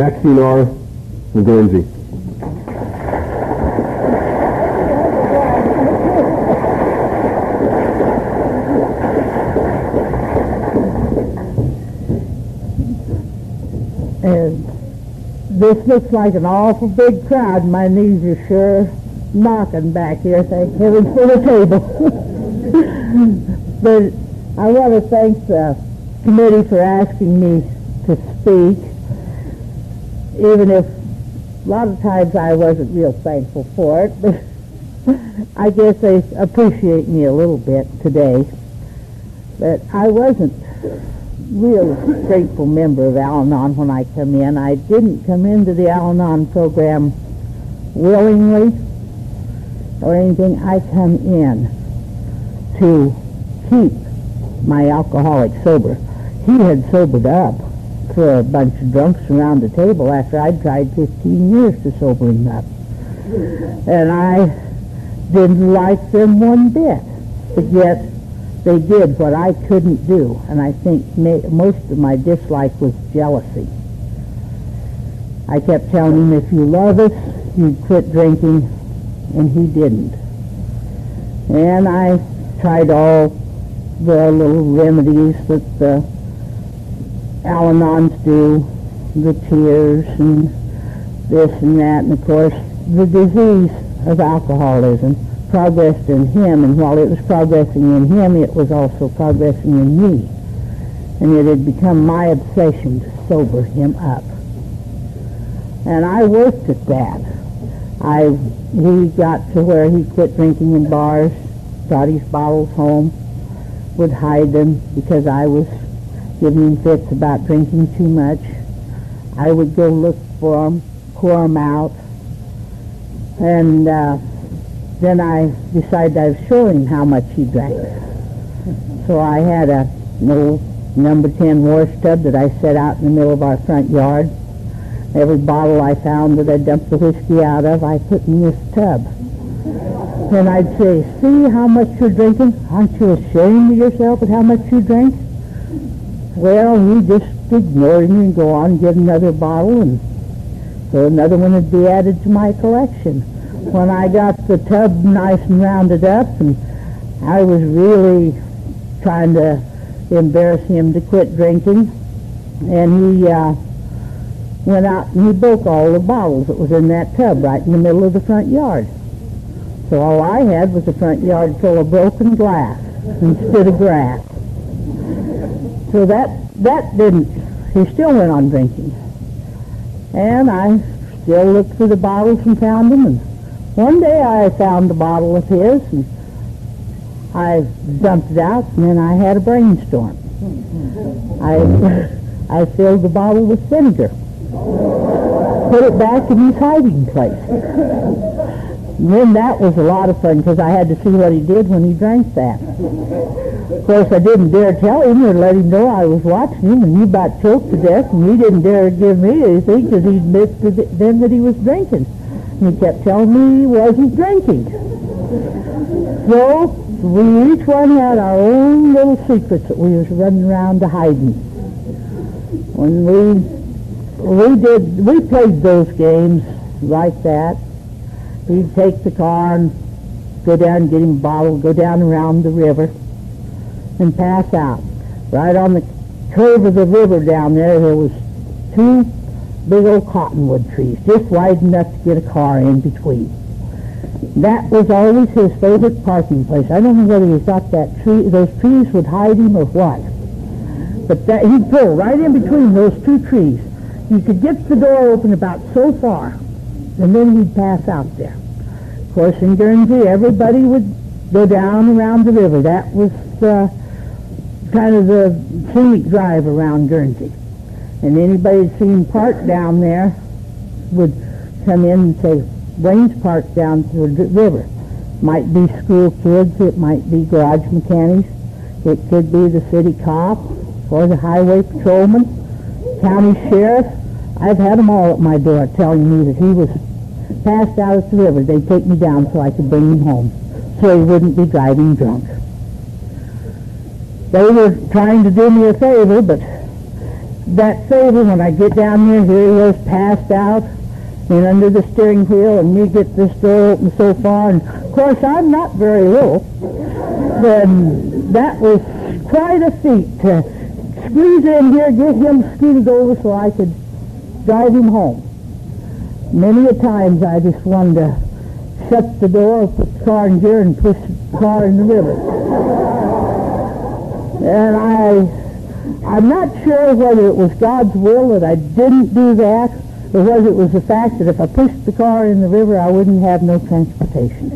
Maxine R. from Guernsey. And this looks like an awful big crowd. My knees are sure knocking back here. Thank heaven for the table. but I want to thank the committee for asking me to speak, even if a lot of times I wasn't real thankful for it. But I guess they appreciate me a little bit today. But I wasn't real grateful member of Al-Anon when I come in. I didn't come into the Al-Anon program willingly or anything. I come in to keep my alcoholic sober. He had sobered up for a bunch of drunks around the table after I'd tried 15 years to sober him up. And I didn't like them one bit, but yet they did what I couldn't do, and I think most of my dislike was jealousy. I kept telling him, if you love us, you quit drinking, and he didn't. And I tried all the little remedies that the Al-Anons do, the tears and this and that, and of course the disease of alcoholism progressed in him, and while it was progressing in him, it was also progressing in me. And it had become my obsession to sober him up. And I worked at that. I he got to where he quit drinking in bars, brought his bottles home, would hide them because I was giving him fits about drinking too much. I would go look for them, pour them out, and uh, then I decided I was showing him how much he drank. So I had a little number 10 wash tub that I set out in the middle of our front yard. Every bottle I found that I dumped the whiskey out of, I put in this tub. And I'd say, see how much you're drinking? Aren't you ashamed of yourself at how much you drink? Well, he just ignored me and go on and get another bottle, and so another one would be added to my collection. When I got the tub nice and rounded up, and I was really trying to embarrass him to quit drinking, and he uh, went out and he broke all the bottles that was in that tub right in the middle of the front yard. So all I had was a front yard full of broken glass instead of grass. So that that didn't. He still went on drinking, and I still looked for the bottles and found them. And one day I found a bottle of his, and I dumped it out, and then I had a brainstorm. I I filled the bottle with vinegar, put it back in his hiding place. And then that was a lot of fun because I had to see what he did when he drank that. Of course, I didn't dare tell him or let him know I was watching him, and he about choked to death, and he didn't dare give me anything because he admitted then that he was drinking. And he kept telling me he wasn't drinking. So we each one had our own little secrets that we was running around to hiding. When we we did we played those games like that. He'd take the car and go down and get him a bottle, go down around the river, and pass out. Right on the curve of the river down there, there was two big old cottonwood trees, just wide enough to get a car in between. That was always his favorite parking place. I don't know whether he thought that tree, those trees would hide him or what. But that, he'd pull right in between those two trees. He could get the door open about so far, and then he'd pass out there. Of course, in Guernsey, everybody would go down around the river. That was uh, kind of the scenic drive around Guernsey. And anybody that seen park down there would come in and say, Wayne's Park down to the river. Might be school kids, it might be garage mechanics, it could be the city cop or the highway patrolman, county sheriff. I've had them all at my door telling me that he was passed out at the river. They'd take me down so I could bring him home so he wouldn't be driving drunk. They were trying to do me a favor, but that favor when I get down there, here he was passed out and under the steering wheel, and me get this door open so far. And of course, I'm not very little. Then that was quite a feat to squeeze in here, get him scooted over so I could drive him home. Many a times I just wanted to shut the door, put the car in gear, and push the car in the river. And I, I'm not sure whether it was God's will that I didn't do that, or whether it was the fact that if I pushed the car in the river, I wouldn't have no transportation.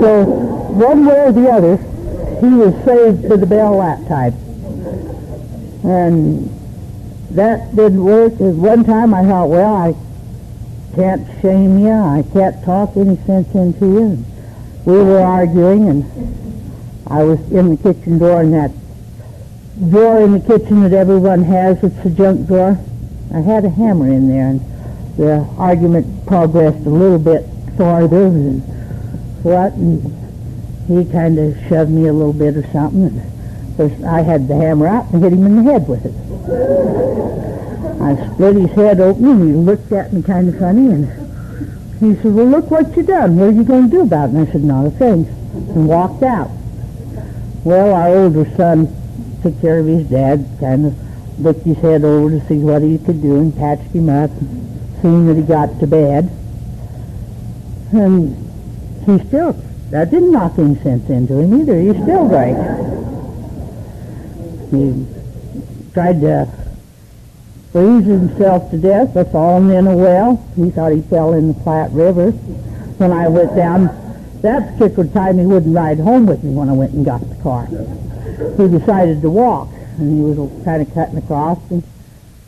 so, one way or the other, he was saved for the Bell lap type. And that didn't work. At one time I thought, well, I can't shame you. I can't talk any sense into you. And we were arguing, and I was in the kitchen door, and that drawer in the kitchen that everyone has, it's a junk drawer. I had a hammer in there, and the argument progressed a little bit farther, and what, and he kind of shoved me a little bit or something, and first I had the hammer out and hit him in the head with it. I split his head open, and he looked at me kind of funny, and he said, well, look what you done. What are you going to do about it? And I said, not a thing, and walked out. Well, our older son took care of his dad, kind of looked his head over to see what he could do and patched him up, seeing that he got to bed. And he still, that didn't knock any sense into him either. He still drank. He tried to freeze himself to death by falling in a well. He thought he fell in the Platte River. When I went down, that particular time he wouldn't ride home with me when I went and got the car. He decided to walk and he was kind of cutting across. And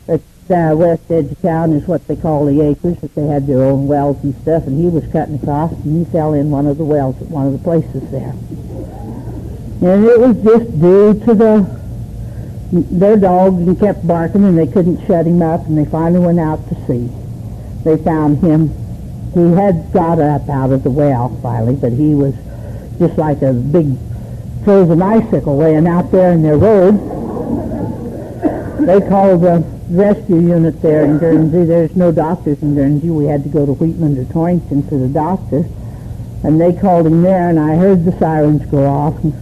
at the west edge of town is what they call the acres, that they had their own wells and stuff, and he was cutting across, and he fell in one of the wells at one of the places there. And it was just due to the their dogs and kept barking, and they couldn't shut him up, and they finally went out to see. They found him. He had got up out of the well finally, but he was just like a big frozen icicle laying out there in their road they called the rescue unit there in Guernsey. There's no doctors in Guernsey. We had to go to Wheatland or Torrington for the doctor. And they called him there, and I heard the sirens go off. And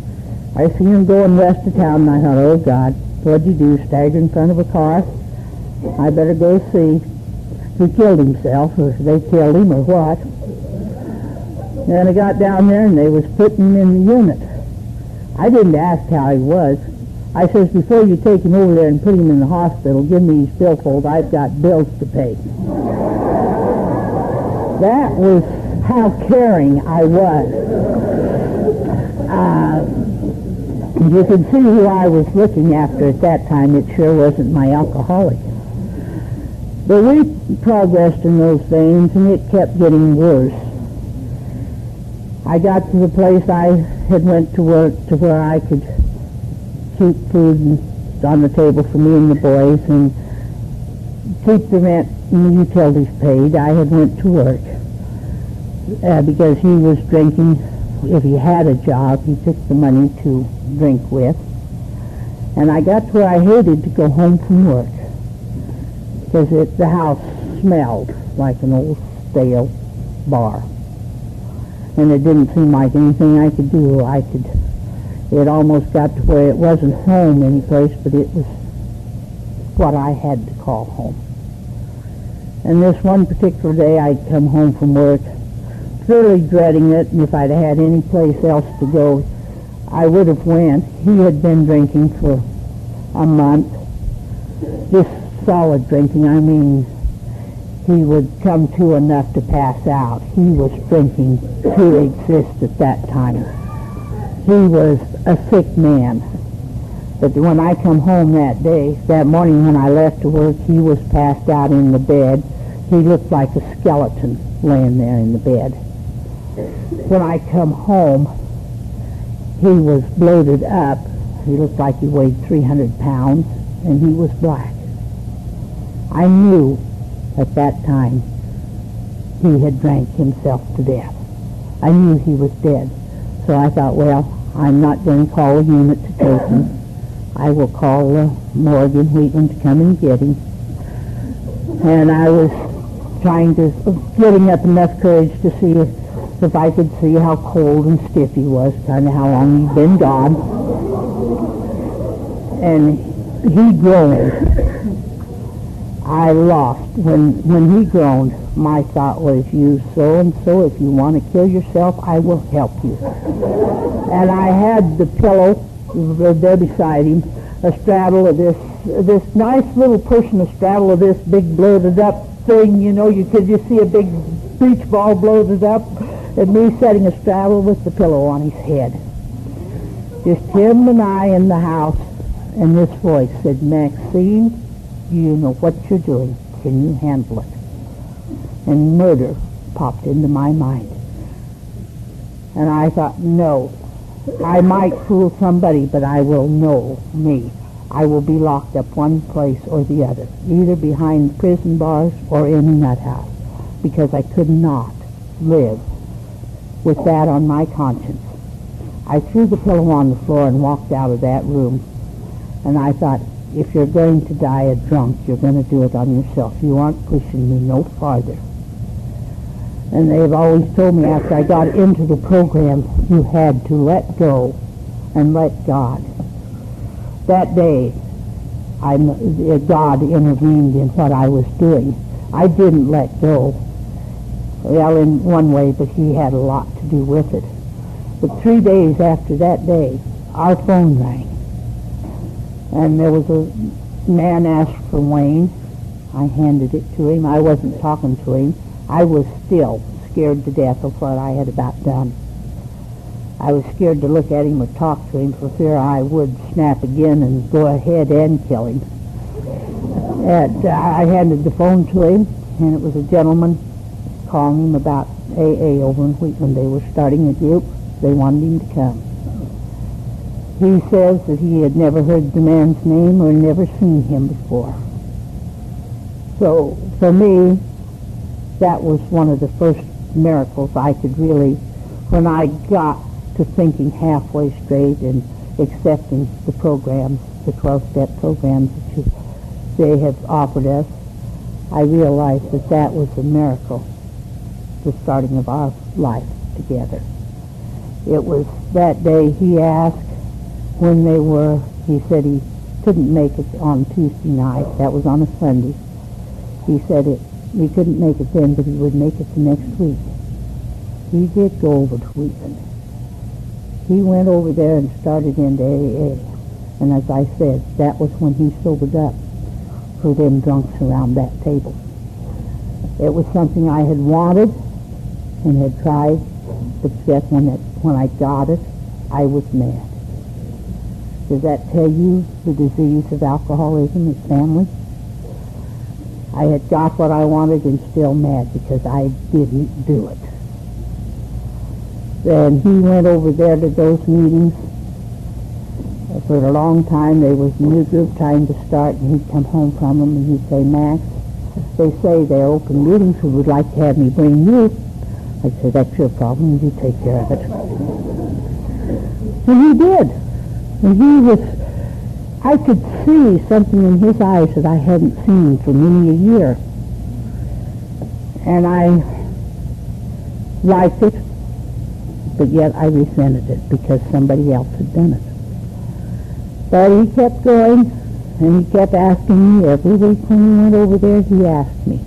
I seen him going west of town, and I thought, oh, God, what'd you do, stagger in front of a car? I better go see he killed himself, or they killed him, or what. And I got down there, and they was putting him in the unit. I didn't ask how he was. I says, before you take him over there and put him in the hospital, give me his billfold. I've got bills to pay. that was how caring I was. Uh, you can see who I was looking after at that time. It sure wasn't my alcoholic. But we progressed in those things, and it kept getting worse. I got to the place I had went to work to where I could keep food on the table for me and the boys and keep the rent and the utilities paid. I had went to work uh, because he was drinking. If he had a job, he took the money to drink with. And I got to where I hated to go home from work because it, the house smelled like an old stale bar. And it didn't seem like anything I could do I could it almost got to where it wasn't home any place, but it was what I had to call home. And this one particular day I'd come home from work, thoroughly dreading it, and if I'd had any place else to go, I would have went. He had been drinking for a month. Just solid drinking, I mean, he would come to enough to pass out. He was drinking to exist at that time he was a sick man. But when I come home that day, that morning when I left to work, he was passed out in the bed. He looked like a skeleton laying there in the bed. When I come home, he was bloated up. He looked like he weighed 300 pounds, and he was black. I knew at that time he had drank himself to death. I knew he was dead. So I thought, well, I'm not going to call a unit to take him. I will call uh, Morgan Wheatland to come and get him. And I was trying to, getting up enough courage to see if, if I could see how cold and stiff he was, kind of how long he'd been gone. And he groaned. I lost. When, when he groaned, my thought was, you so-and-so, if you want to kill yourself, I will help you. And I had the pillow there beside him, a straddle of this, this nice little person, a straddle of this big bloated up thing, you know, you could just see a big beach ball bloated up, and me setting a straddle with the pillow on his head. Just him and I in the house, and this voice said, Maxine, you know what you're doing. Can you handle it? And murder popped into my mind. And I thought, no, I might fool somebody, but I will know me. I will be locked up one place or the other, either behind prison bars or in a nut house, because I could not live with that on my conscience. I threw the pillow on the floor and walked out of that room, and I thought, if you're going to die a drunk, you're going to do it on yourself. You aren't pushing me no farther. And they've always told me after I got into the program, you had to let go and let God. That day, I, uh, God intervened in what I was doing. I didn't let go. Well, in one way, but he had a lot to do with it. But three days after that day, our phone rang. And there was a man asked for Wayne. I handed it to him. I wasn't talking to him. I was still scared to death of what I had about done. I was scared to look at him or talk to him for fear I would snap again and go ahead and kill him. And uh, I handed the phone to him, and it was a gentleman calling him about AA over in Wheatland. They were starting a group. They wanted him to come. He says that he had never heard the man's name or never seen him before. So for me, that was one of the first miracles I could really, when I got to thinking halfway straight and accepting the programs, the 12-step programs that you, they have offered us, I realized that that was a miracle, the starting of our life together. It was that day he asked when they were, he said he couldn't make it on Tuesday night. That was on a Sunday. He said it, he couldn't make it then, but he would make it the next week. He did go over to Wheatland. He went over there and started into AA. And as I said, that was when he sobered up for them drunks around that table. It was something I had wanted and had tried, but yet when, it, when I got it, I was mad. Does that tell you the disease of alcoholism is family? I had got what I wanted and still mad because I didn't do it. Then he went over there to those meetings. For a long time, there was a new group trying to start, and he'd come home from them, and he'd say, Max, they say they're open meetings. We would like to have me bring you. I'd say, that's your problem. You take care of it. And he did. And he was, I could see something in his eyes that I hadn't seen for many a year. And I liked it, but yet I resented it because somebody else had done it. But he kept going, and he kept asking me every week when he went over there, he asked me.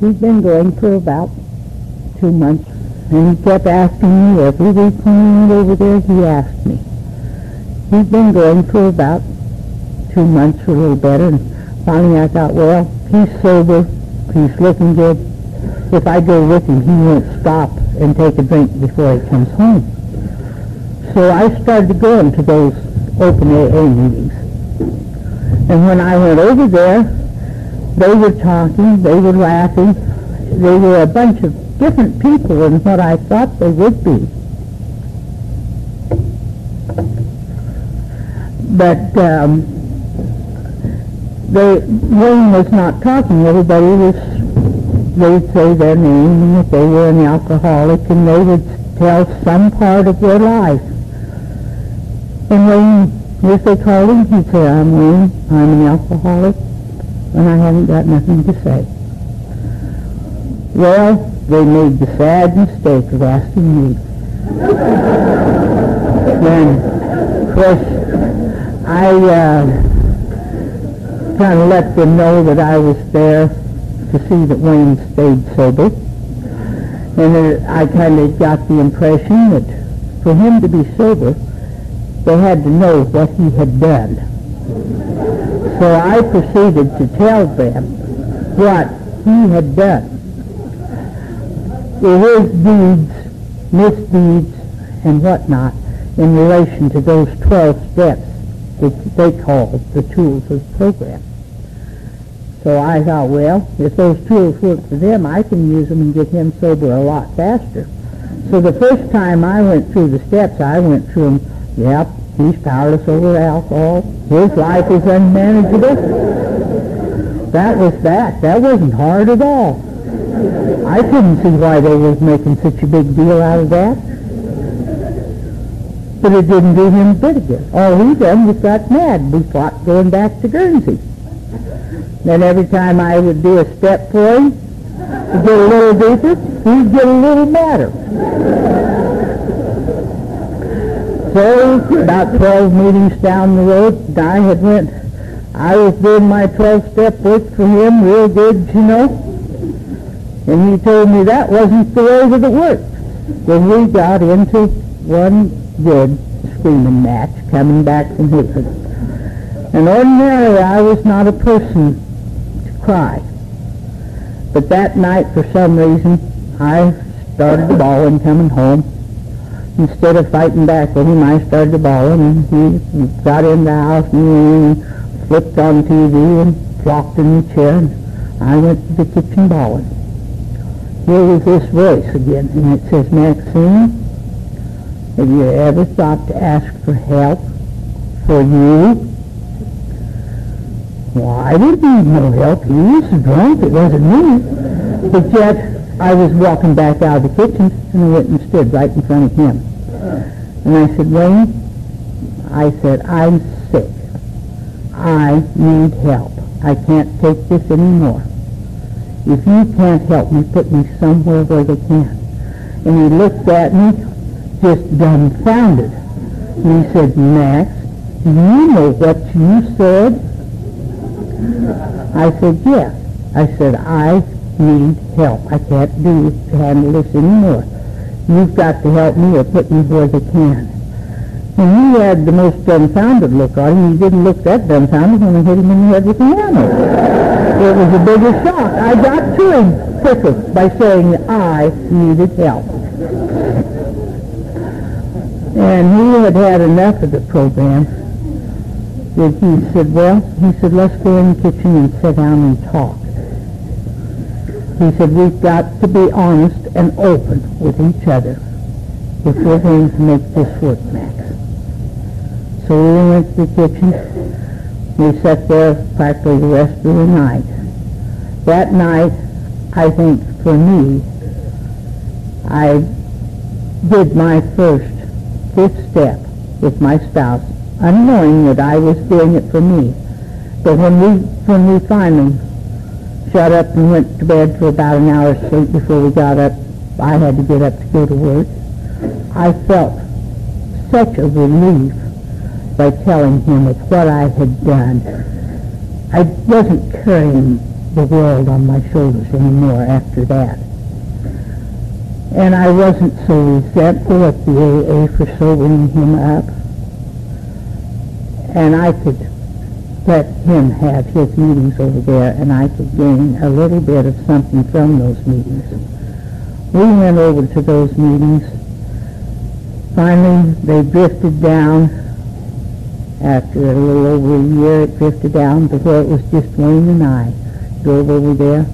He'd been going for about two months, and he kept asking me every week when he went over there, he asked me. He's been going for about two months or a little better, and finally I thought, well, he's sober, he's looking good. If I go with him, he won't stop and take a drink before he comes home. So I started going to those open AA meetings. And when I went over there, they were talking, they were laughing. They were a bunch of different people than what I thought they would be. But um, they Wayne was not talking. Everybody was they would say their name if they were an alcoholic, and they would tell some part of their life. And Wayne If they called him, he'd say, I'm Wayne, I'm an alcoholic, and I haven't got nothing to say. Well, they made the sad mistake of asking me. then, of course, I uh, kind of let them know that I was there to see that Wayne stayed sober. And I kind of got the impression that for him to be sober, they had to know what he had done. So I proceeded to tell them what he had done. His deeds, misdeeds, and whatnot in relation to those 12 steps that they called the tools of the program. So I thought, well, if those tools work for them, I can use them and get him sober a lot faster. So the first time I went through the steps, I went through them, yep, he's powerless over alcohol. His life is unmanageable. That was that. That wasn't hard at all. I couldn't see why they was making such a big deal out of that. But it didn't do him good. All he done was got mad. We fought going back to Guernsey. Then every time I would do a step for him, to get a little deeper, he'd get a little madder. So about 12 meetings down the road, I had went, I was doing my 12-step work for him real good, you know. And he told me that wasn't the way that it worked. Then we got into one good screaming match coming back from Hitler. And ordinarily I was not a person to cry. But that night, for some reason, I started bawling coming home. Instead of fighting back with him, I started bawling, and he got in the house and flipped on TV and flopped in the chair, and I went to the kitchen bawling. Here was this voice again, and it says, Maxine, have you ever thought to ask for help for you? Well, I didn't need no help. He was drunk. It wasn't me. But yet, I was walking back out of the kitchen, and I went and stood right in front of him. And I said, Wayne, I said, I'm sick. I need help. I can't take this anymore. If you can't help me, put me somewhere where they can. And he looked at me, just dumbfounded. And he said, Max, do you know what you said? I said, yes. I said, I need help. I can't do handle this anymore. You've got to help me or put me where they can. And he had the most dumbfounded look on him. He didn't look that dumbfounded when I hit him in the head with the hammer. It was a bigger shock. I got to him quicker by saying I needed help. And he had had enough of the program that he said, well, he said, let's go in the kitchen and sit down and talk. He said, we've got to be honest and open with each other if we're going to make this work, Max. So we went to the kitchen. We sat there practically the rest of the night. That night, I think for me, I did my first fifth step with my spouse unknowing that I was doing it for me. But when we when we finally shut up and went to bed for about an hour's sleep before we got up, I had to get up to go to work. I felt such a relief by telling him of what I had done. I wasn't carrying the world on my shoulders anymore after that. And I wasn't so resentful at the AA for sobering him up and I could let him have his meetings over there, and I could gain a little bit of something from those meetings. We went over to those meetings. Finally, they drifted down. After a little over a year, it drifted down where it was just Wayne and I. Drove over there,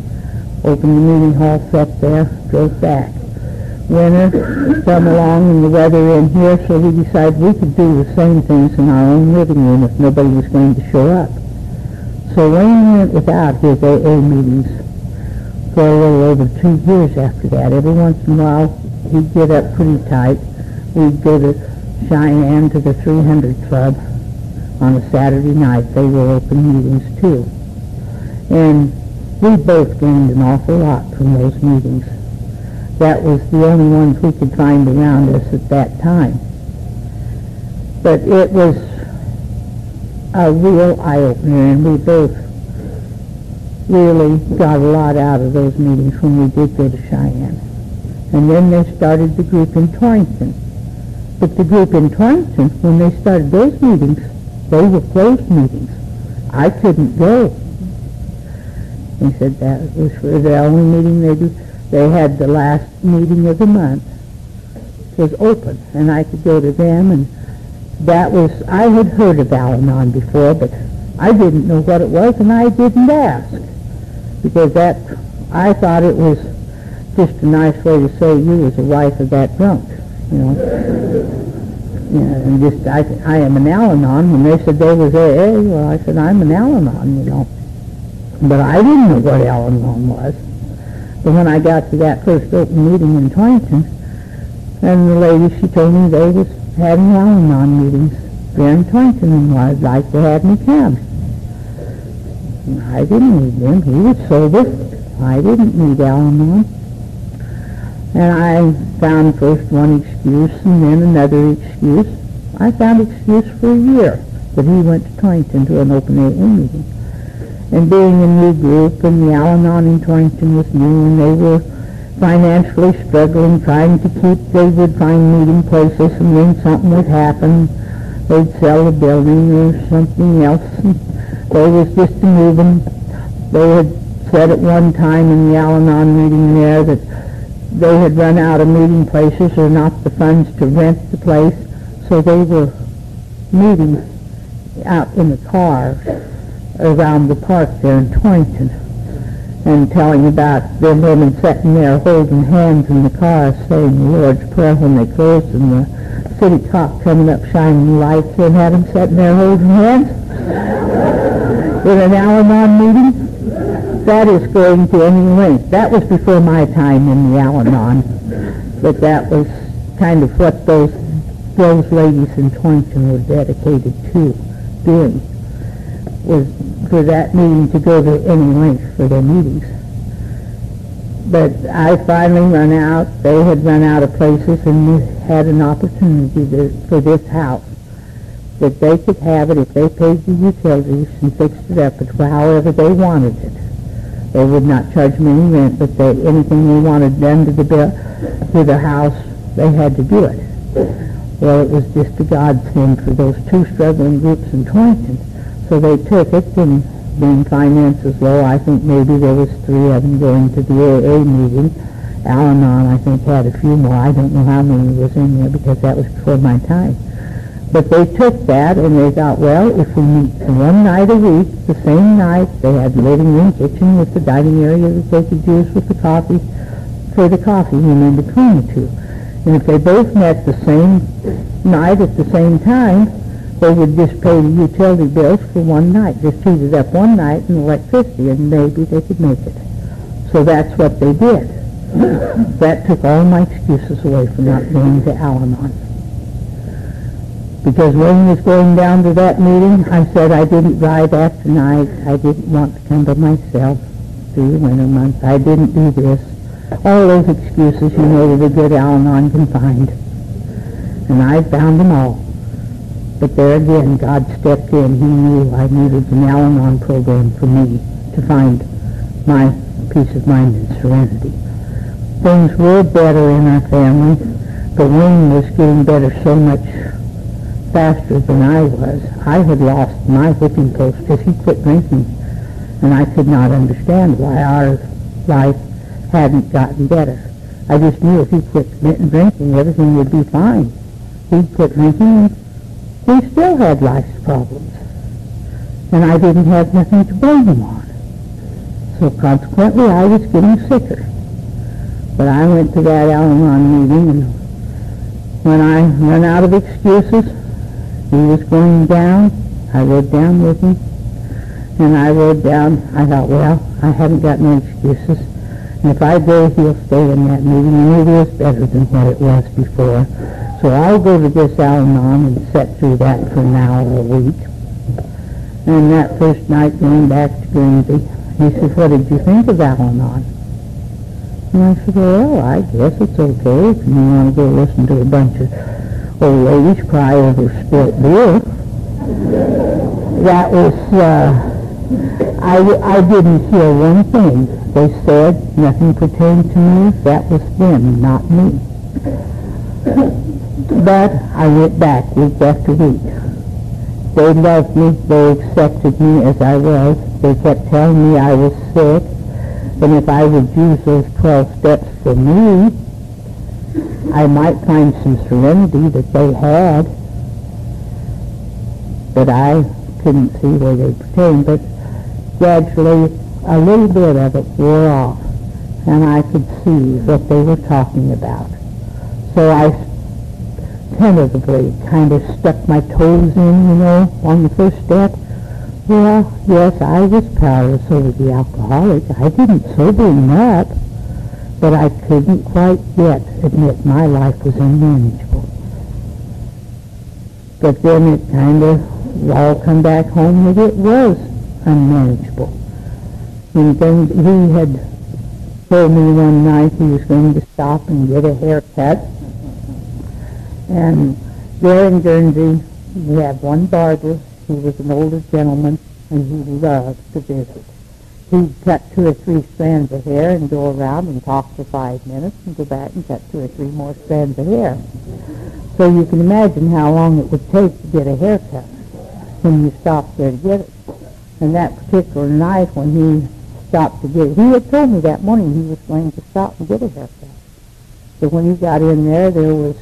opened the meeting hall, sat there, drove back winter come along and the weather in here, so we decided we could do the same things in our own living room if nobody was going to show up. So Wayne went without his AA meetings for a little over two years after that. Every once in a while, he'd get up pretty tight. We'd go to Cheyenne to the 300 Club, On a Saturday night, they were open meetings too. And we both gained an awful lot from those meetings. That was the only ones we could find around us at that time. But it was a real eye-opener, and we both really got a lot out of those meetings when we did go to Cheyenne. And then they started the group in Torrington. But the group in Torrington, when they started those meetings, they were closed meetings. I couldn't go. He said that was for the only meeting they do. They had the last meeting of the month was open, and I could go to them, and that was, I had heard of Al-Anon before, but I didn't know what it was, and I didn't ask, because that, I thought it was just a nice way to say you was a wife of that drunk, you know. And just, I, I am an Al-Anon. When they said they was AA, well, I said, I'm an Al-Anon, you know. But I didn't know what Al-Anon was. But when I got to that first open meeting in Torrington, and the lady, she told me they was having Al-Anon meetings there in Torrington, and I'd like to have me come. I didn't need him. He was sober. I didn't need Al-Anon. And I found first one excuse and then another excuse. I found excuse for a year that he went to Torrington to an open AA meeting. And being a new group and the Al-Anon in Torrington was new and they were financially struggling, trying to keep, they would find meeting places and then something would happen. They'd sell the building or something else. And they was just a moving. They had said at one time in the Al-Anon meeting there that they had run out of meeting places or not the funds to rent the place, so they were meeting out in the car around the park there in Torrington and telling about them women sitting there holding hands in the car saying the Lord's Prayer when they closed and the city cop coming up shining lights and had them sitting there holding hands in an Al-Anon meeting. That is going to any length. That was before my time in the Al-Anon, but that was kind of what those those ladies in Torrington were dedicated to doing was for that meeting to go to any length for their meetings. But I finally run out. They had run out of places and we had an opportunity to, for this house that they could have it if they paid the utilities and fixed it up however they wanted it. They would not charge me any rent, but they, anything they wanted done to the bill, to the house, they had to do it. Well, it was just a godsend for those two struggling groups in Torrington. So they took it, and being finances low, I think maybe there was three of them going to the AA meeting. Al-Anon, I think, had a few more. I don't know how many was in there because that was before my time. But they took that and they thought, well, if we meet one night a week, the same night, they had the living room, kitchen with the dining area that they could use with the coffee, for the coffee and in between the two. And if they both met the same night at the same time, they would just pay the utility bills for one night, just heat it up one night and electricity, and maybe they could make it. So that's what they did. that took all my excuses away from not going to Al-Anon. Because when he was going down to that meeting, I said I didn't drive after night. I didn't want to come by myself through the winter months. I didn't do this. All those excuses, you know, that a good Al-Anon can find. And I found them all. But there again, God stepped in. He knew I needed an Al-Anon program for me to find my peace of mind and serenity. Things were better in our family, but Wayne was getting better so much faster than I was. I had lost my whipping post because he quit drinking, and I could not understand why our life hadn't gotten better. I just knew if he quit drinking, everything would be fine. He quit drinking, we still had life's problems, and I didn't have nothing to blame him on. So consequently, I was getting sicker. But I went to that Al-Anon meeting, and when I ran out of excuses, he was going down. I rode down with him. And I rode down. I thought, well, I haven't got no excuses. And if I go, he'll stay in that meeting. And it is better than what it was before. So I'll go to this Al-Anon and sit through that for an hour a week. And that first night going back to Guernsey, he says, what did you think of Al-Anon? And I said, well, I guess it's okay if you want to go listen to a bunch of old ladies cry over spilt beer. That was, uh, I, I didn't hear one thing. They said nothing pertained to me. That was them, not me. But I went back week after week. They loved me. They accepted me as I was. They kept telling me I was sick. And if I would use those 12 steps for me, I might find some serenity that they had. But I couldn't see where they pertained. But gradually, a little bit of it wore off. And I could see what they were talking about. So I tentatively kind of stuck my toes in, you know, on the first step. Well, yes, I was powerless over the alcoholic. I didn't sober him up, but I couldn't quite yet admit my life was unmanageable. But then it kind of all come back home that it was unmanageable. And then he had told me one night he was going to stop and get a haircut. And there in Guernsey, we have one barber he was an older gentleman, and he loved to visit. He'd cut two or three strands of hair and go around and talk for five minutes and go back and cut two or three more strands of hair. So you can imagine how long it would take to get a haircut when you stopped there to get it. And that particular night when he stopped to get it, he had told me that morning he was going to stop and get a haircut. But when he got in there, there was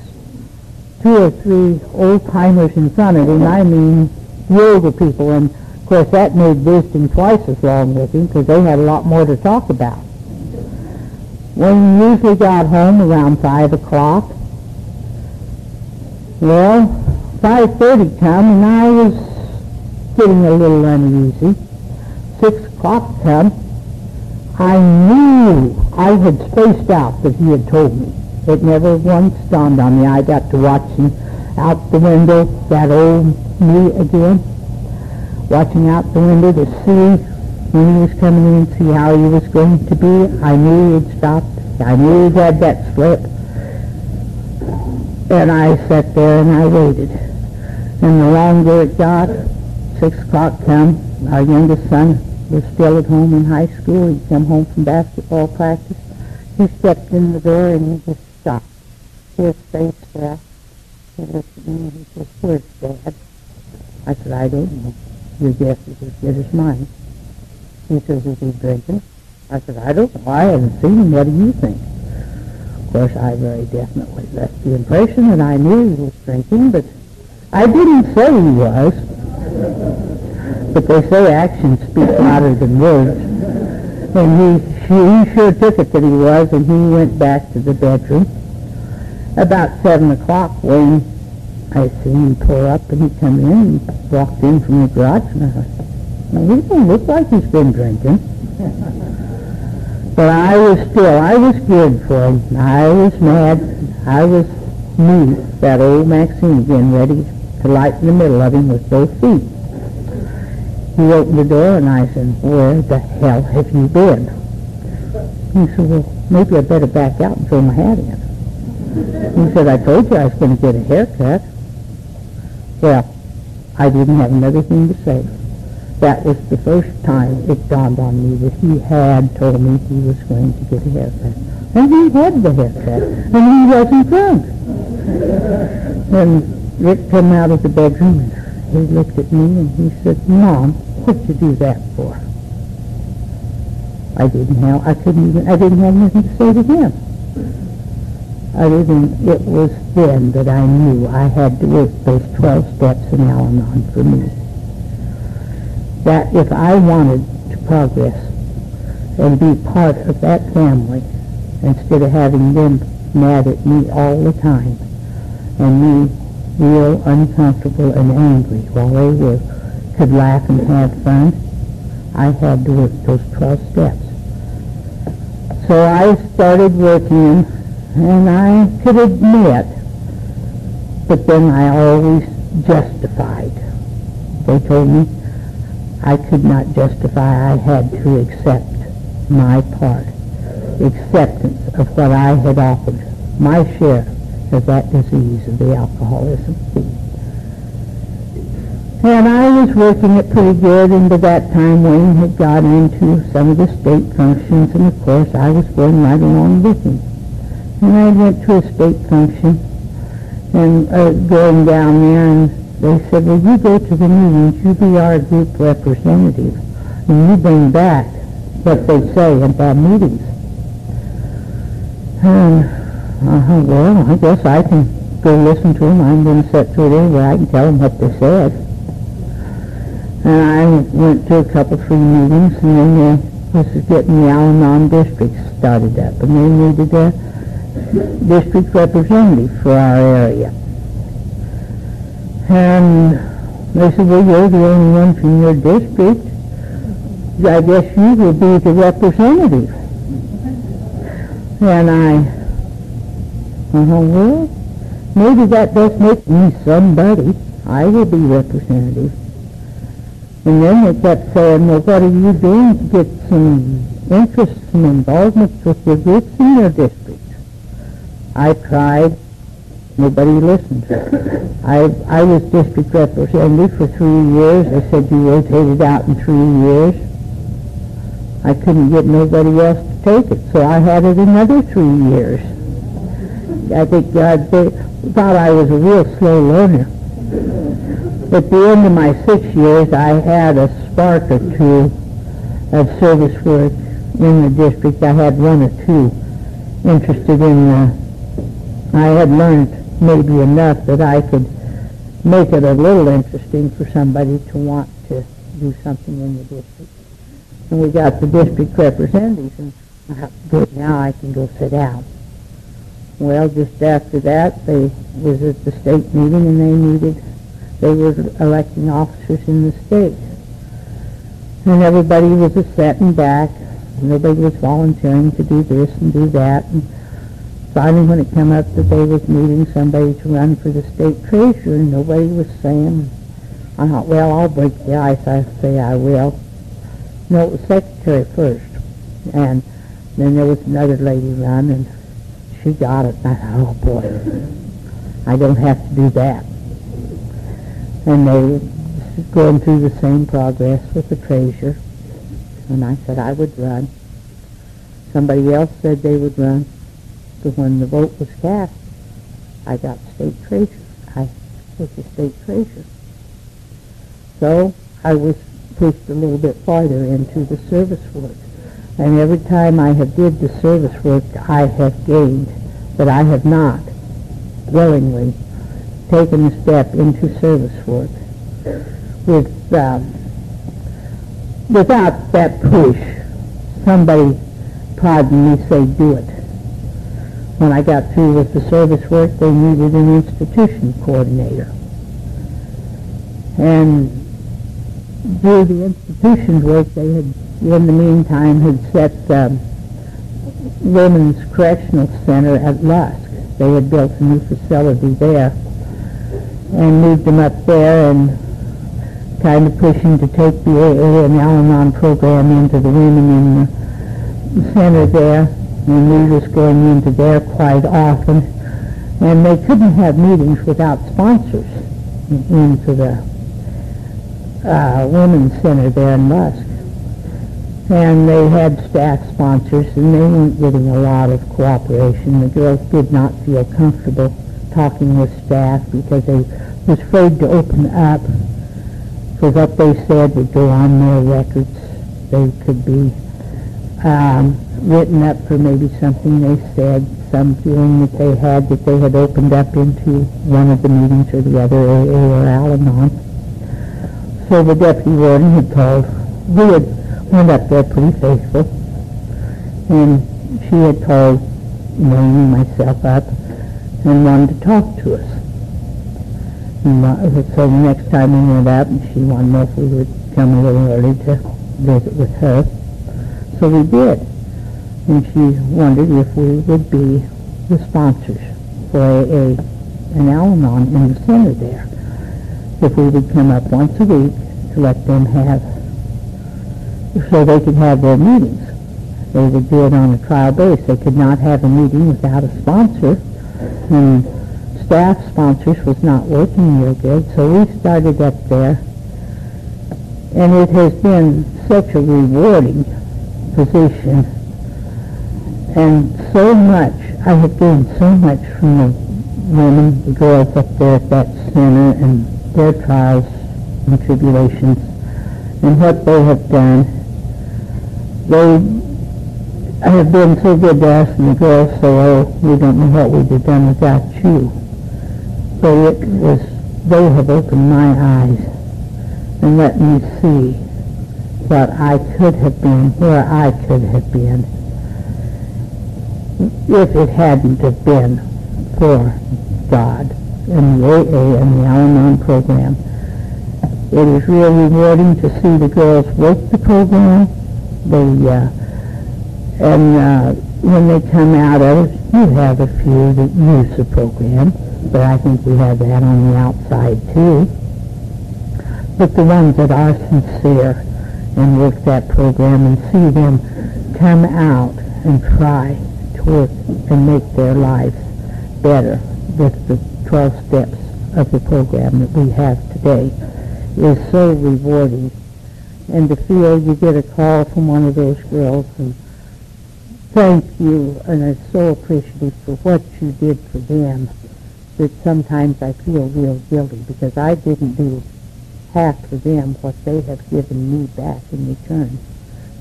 two or three old timers in front of him. I mean, the older people, and of course that made visiting twice as long with him because they had a lot more to talk about. When we usually got home around 5 o'clock, well, 5.30 come and I was getting a little uneasy. 6 o'clock come, I knew I had spaced out that he had told me. It never once dawned on me. I got to watching out the window, that old me again, watching out the window to see when he was coming in, see how he was going to be. I knew he'd stopped. I knew he had that slip. And I sat there and I waited. And the longer it got, six o'clock come, our youngest son was still at home in high school. He'd come home from basketball practice. He stepped in the door and he just stopped. His face fell. He looked at me and he said, where's Dad? I said, I don't know. Your guess is as good as mine. He says, is he drinking? I said, I don't know. I haven't seen him. What do you think? Of course, I very definitely left the impression that I knew he was drinking, but I didn't say he was. But they say actions speak louder than words. And he, he sure took it that he was, and he went back to the bedroom. About 7 o'clock, when I see him pull up, and he come in and walked in from the garage, and I thought, now, he don't look like he's been drinking. But I was still, I was good for him. I was mad. I was me, that old Maxine again, ready to light in the middle of him with both feet. He opened the door and I said, where the hell have you been? He said, well, maybe I better back out and throw my hat in. He said, I told you I was going to get a haircut. Well, I didn't have another thing to say that was the first time it dawned on me that he had told me he was going to get a haircut. And he had the haircut. And he wasn't drunk. and Rick came out of the bedroom and he looked at me and he said, Mom, what'd you do that for? I didn't have, I couldn't even, I didn't have anything to say to him. Other than it was then that I knew I had to work those 12 steps in Al-Anon for me that if I wanted to progress and be part of that family, instead of having them mad at me all the time and me real uncomfortable and angry while they were could laugh and have fun, I had to work those 12 steps. So I started working and I could admit, but then I always justified. They told me I could not justify, I had to accept my part, acceptance of what I had offered, my share of that disease of the alcoholism. And I was working it pretty good, by that time Wayne had got into some of the state functions, and of course I was going right along with him. And I went to a state function, and uh, going down there, and they said, well, you go to the meetings, you be our group representative, and you bring back what they say at our meetings. And uh, well, I guess I can go listen to them. I'm going to sit through it anyway. I can tell them what they said. And I went to a couple of free meetings, and then they, this is getting the Al-Anon district started up, and they needed a district representative for our area. And they said, well, you're the only one from your district. I guess you will be the representative. And I, I thought, well, maybe that does make me somebody. I will be representative. And then they kept saying, well, what are you doing to get some interest, some involvement with your groups in your district? I tried. Nobody listened. I, I was district representative for three years. They said you rotated out in three years. I couldn't get nobody else to take it, so I had it another three years. I think God thought I was a real slow learner. At the end of my six years, I had a spark or two of service work in the district. I had one or two interested in the, I had learned maybe enough that I could make it a little interesting for somebody to want to do something in the district. And we got the district representatives, and good, now I can go sit down. Well, just after that, they was at the state meeting, and they needed they were electing officers in the state. And everybody was a sitting back. Nobody was volunteering to do this and do that. And finally, when it came up that they was needing somebody to run for the state treasurer, nobody was saying, I thought, well, I'll break the ice. I say I will. No, it was secretary first. And then there was another lady run, and she got it. I thought, oh, boy, I don't have to do that and they were going through the same progress with the treasurer. And I said I would run. Somebody else said they would run. But when the vote was cast, I got state treasurer. I was the state treasurer. So I was pushed a little bit farther into the service work. And every time I have did the service work, I have gained, but I have not willingly taken a step into service work with um, without that push. Somebody, pardon me, say do it. When I got through with the service work, they needed an institution coordinator. And through the institution work, they had, in the meantime, had set um, Women's Correctional Center at Lusk. They had built a new facility there and moved them up there and kind of pushing to take the AA and the Al-Anon program into the women in the center there. And we was going into there quite often. And they couldn't have meetings without sponsors into the uh, women's center there in Lusk. And they had staff sponsors, and they weren't getting a lot of cooperation. The girls did not feel comfortable talking with staff because they was afraid to open up because what they said would go on their records. They could be um, written up for maybe something they said, some feeling that they had that they had opened up into one of the meetings or the other, AA or Al-Anon. So the deputy warden had called. We had went up there pretty faithful, and she had called Wayne and myself up and wanted to talk to us. And so the next time we went up, she wanted to know if we would come a little early to visit with her. So we did. And she wondered if we would be the sponsors for a, an Al-Anon in the center there. If we would come up once a week to let them have so they could have their meetings. They would do it on a trial base. They could not have a meeting without a sponsor. And staff sponsors was not working real good, so we started up there. And it has been such a rewarding position. And so much, I have gained so much from the women, the girls up there at that center and their trials and tribulations and what they have done. They have been so good to and the girls say, oh, we don't know what we'd have done without you. But it was, they have opened my eyes and let me see what I could have been, where I could have been, if it hadn't have been for God and the AA and the Al-Anon program. It is real rewarding to see the girls work the program. They, uh, and uh, when they come out of it, you have a few that use the program, but I think we have that on the outside too. But the ones that are sincere and work that program and see them come out and try to work and make their lives better with the 12 steps of the program that we have today is so rewarding. And to feel you get a call from one of those girls and thank you and I'm so appreciative for what you did for them that sometimes I feel real guilty because I didn't do half for them what they have given me back in return.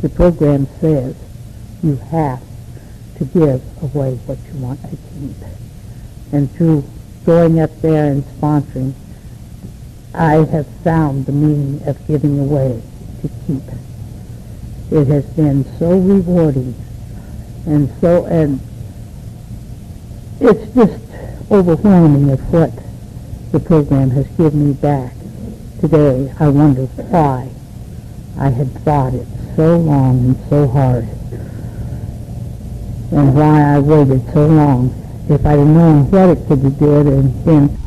The program says you have to give away what you want to keep. And through going up there and sponsoring, I have found the meaning of giving away to keep. It has been so rewarding and so, and it's just overwhelming of what the program has given me back. Today, I wonder why I had fought it so long and so hard and why I waited so long. If I'd known what it could be good and been